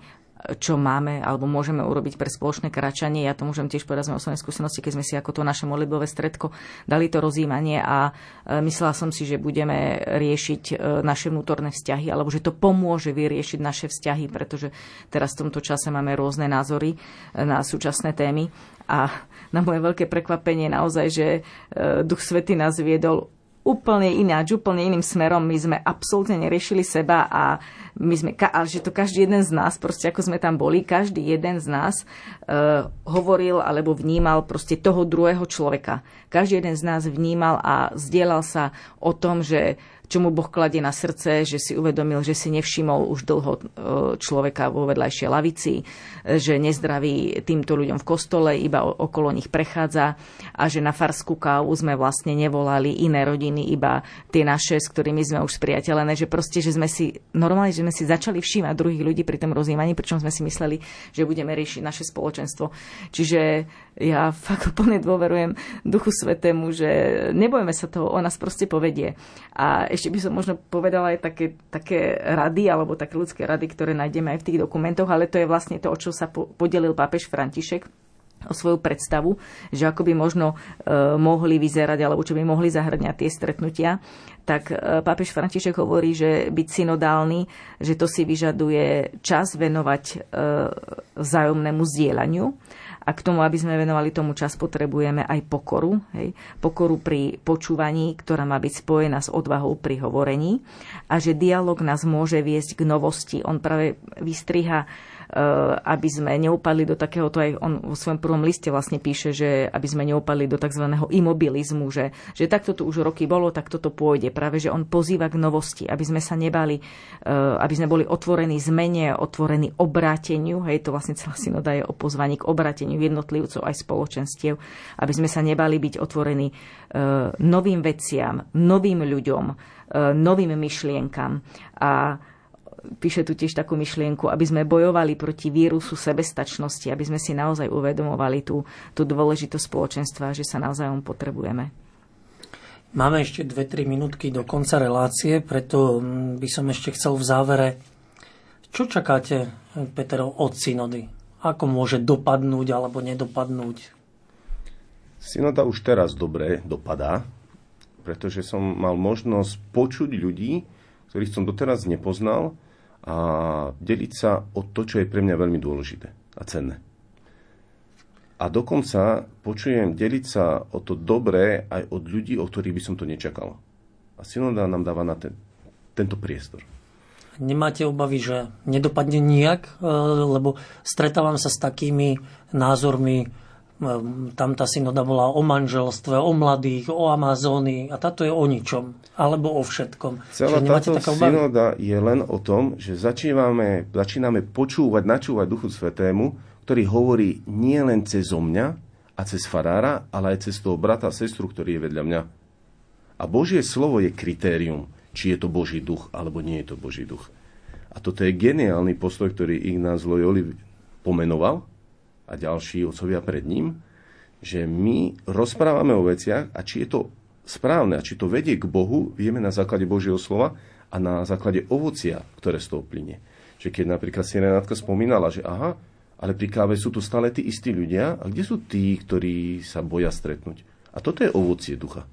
čo máme alebo môžeme urobiť pre spoločné kračanie. Ja to môžem tiež povedať z mojej osobnej skúsenosti, keď sme si ako to naše modlitbové stredko dali to rozjímanie a e, myslela som si, že budeme riešiť e, naše vnútorné vzťahy alebo že to pomôže vyriešiť naše vzťahy, pretože teraz v tomto čase máme rôzne názory e, na súčasné témy a na moje veľké prekvapenie naozaj, že Duch Svety nás viedol úplne ináč, úplne iným smerom. My sme absolútne neriešili seba a my sme, ale že to každý jeden z nás, proste ako sme tam boli, každý jeden z nás uh, hovoril alebo vnímal proste toho druhého človeka. Každý jeden z nás vnímal a zdieľal sa o tom, že čo mu Boh kladie na srdce, že si uvedomil, že si nevšimol už dlho e, človeka vo vedľajšej lavici, že nezdraví týmto ľuďom v kostole, iba okolo nich prechádza a že na farskú kávu sme vlastne nevolali iné rodiny, iba tie naše, s ktorými sme už spriateľené, že proste, že sme si normálne, že sme si začali všímať druhých ľudí pri tom rozjímaní, pričom sme si mysleli, že budeme riešiť naše spoločenstvo. Čiže ja [laughs] fakt úplne dôverujem Duchu Svetému, že nebojme sa toho, on nás proste povedie. A ešte by som možno povedala aj také, také rady, alebo také ľudské rady, ktoré nájdeme aj v tých dokumentoch, ale to je vlastne to, o čo sa podelil pápež František o svoju predstavu, že ako by možno e, mohli vyzerať, alebo čo by mohli zahrňať tie stretnutia, tak e, pápež František hovorí, že byť synodálny, že to si vyžaduje čas venovať e, vzájomnému zdieľaniu a k tomu, aby sme venovali tomu čas, potrebujeme aj pokoru. Hej? Pokoru pri počúvaní, ktorá má byť spojená s odvahou pri hovorení a že dialog nás môže viesť k novosti. On práve vystriha aby sme neupadli do takého, to aj on vo svojom prvom liste vlastne píše, že aby sme neupadli do tzv. imobilizmu, že, že takto tu už roky bolo, tak toto pôjde. Práve, že on pozýva k novosti, aby sme sa nebali, eh, aby sme boli otvorení zmene, otvorení obráteniu, hej, to vlastne celá synoda je o pozvaní k obráteniu jednotlivcov aj spoločenstiev, aby sme sa nebali byť otvorení eh, novým veciam, novým ľuďom, novým myšlienkam a píše tu tiež takú myšlienku, aby sme bojovali proti vírusu sebestačnosti, aby sme si naozaj uvedomovali tú, tú dôležitosť spoločenstva, že sa navzájom potrebujeme. Máme ešte 2-3 minútky do konca relácie, preto mm, by som ešte chcel v závere. Čo čakáte, Peter, od synody? Ako môže dopadnúť alebo nedopadnúť? Synoda už teraz dobre dopadá, pretože som mal možnosť počuť ľudí, ktorých som doteraz nepoznal a deliť sa o to, čo je pre mňa veľmi dôležité a cenné. A dokonca počujem deliť sa o to dobré aj od ľudí, o ktorých by som to nečakal. A synoda nám dáva na ten, tento priestor. Nemáte obavy, že nedopadne nijak? E, lebo stretávam sa s takými názormi, tam tá synoda bola o manželstve, o mladých, o Amazónii a táto je o ničom, alebo o všetkom. Celá táto synoda je len o tom, že začíname, začíname počúvať, načúvať Duchu Svetému, ktorý hovorí nie len cez mňa a cez farára, ale aj cez toho brata a sestru, ktorý je vedľa mňa. A Božie slovo je kritérium, či je to Boží duch, alebo nie je to Boží duch. A toto je geniálny postoj, ktorý Ignác Loyoli pomenoval, a ďalší otcovia pred ním, že my rozprávame o veciach a či je to správne a či to vedie k Bohu, vieme na základe Božieho slova a na základe ovocia, ktoré z toho plyne. Že keď napríklad si Renátka spomínala, že aha, ale pri káve sú tu stále tí istí ľudia a kde sú tí, ktorí sa boja stretnúť? A toto je ovocie ducha.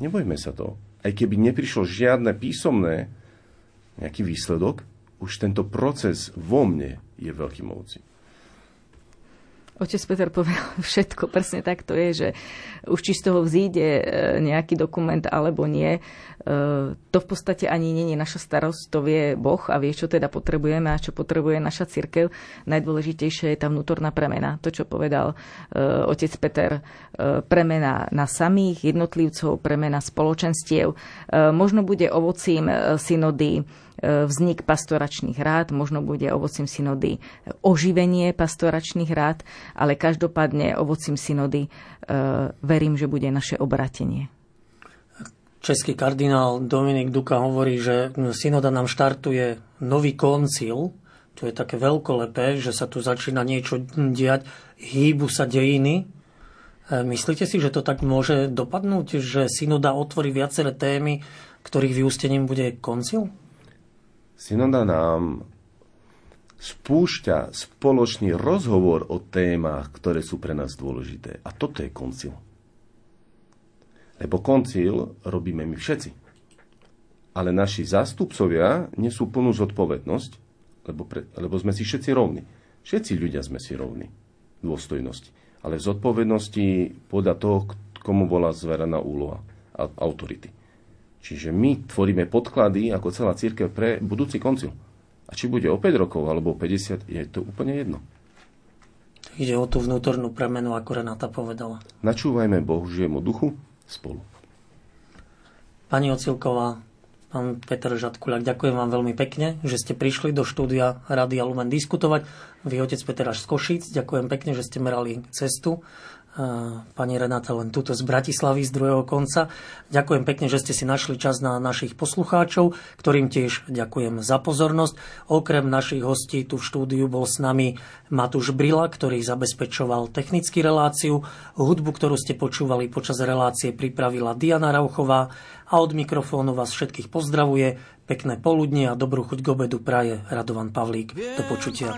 Nebojme sa to. Aj keby neprišlo žiadne písomné nejaký výsledok, už tento proces vo mne je veľkým ovocím. Otec Peter povedal [laughs] všetko, presne tak to je, že už či z toho vzíde e, nejaký dokument alebo nie, e, to v podstate ani není naša starosť, to vie Boh a vie, čo teda potrebujeme a čo potrebuje naša cirkev. Najdôležitejšia je tá vnútorná premena. To, čo povedal e, otec Peter, premena na samých jednotlivcov, premena spoločenstiev. Možno bude ovocím synody vznik pastoračných rád, možno bude ovocím synody oživenie pastoračných rád, ale každopádne ovocím synody e, verím, že bude naše obratenie. Český kardinál Dominik Duka hovorí, že synoda nám štartuje nový koncil, to je také veľkolepé, že sa tu začína niečo diať, hýbu sa dejiny. E, myslíte si, že to tak môže dopadnúť, že synoda otvorí viaceré témy, ktorých vyústením bude koncil? Synoda nám spúšťa spoločný rozhovor o témach, ktoré sú pre nás dôležité. A toto je koncil. Lebo koncil robíme my všetci. Ale naši zástupcovia nesú plnú zodpovednosť, lebo, pre, lebo sme si všetci rovní. Všetci ľudia sme si rovní v dôstojnosti. Ale v zodpovednosti podľa toho, komu bola zverená úloha a autority. Čiže my tvoríme podklady ako celá církev pre budúci koncil. A či bude o 5 rokov alebo o 50, je to úplne jedno. Ide o tú vnútornú premenu, ako Renata povedala. Načúvajme Božiemu duchu spolu. Pani Ocilková, pán Peter Žadkuľak, ďakujem vám veľmi pekne, že ste prišli do štúdia Radia Lumen diskutovať. Vy, otec Peter až z Košíc, ďakujem pekne, že ste merali cestu pani Renata len tuto z Bratislavy, z druhého konca. Ďakujem pekne, že ste si našli čas na našich poslucháčov, ktorým tiež ďakujem za pozornosť. Okrem našich hostí tu v štúdiu bol s nami Matúš Brila, ktorý zabezpečoval technickú reláciu. Hudbu, ktorú ste počúvali počas relácie, pripravila Diana Rauchová a od mikrofónu vás všetkých pozdravuje. Pekné poludnie a dobrú chuť k obedu praje Radovan Pavlík. Do počutia.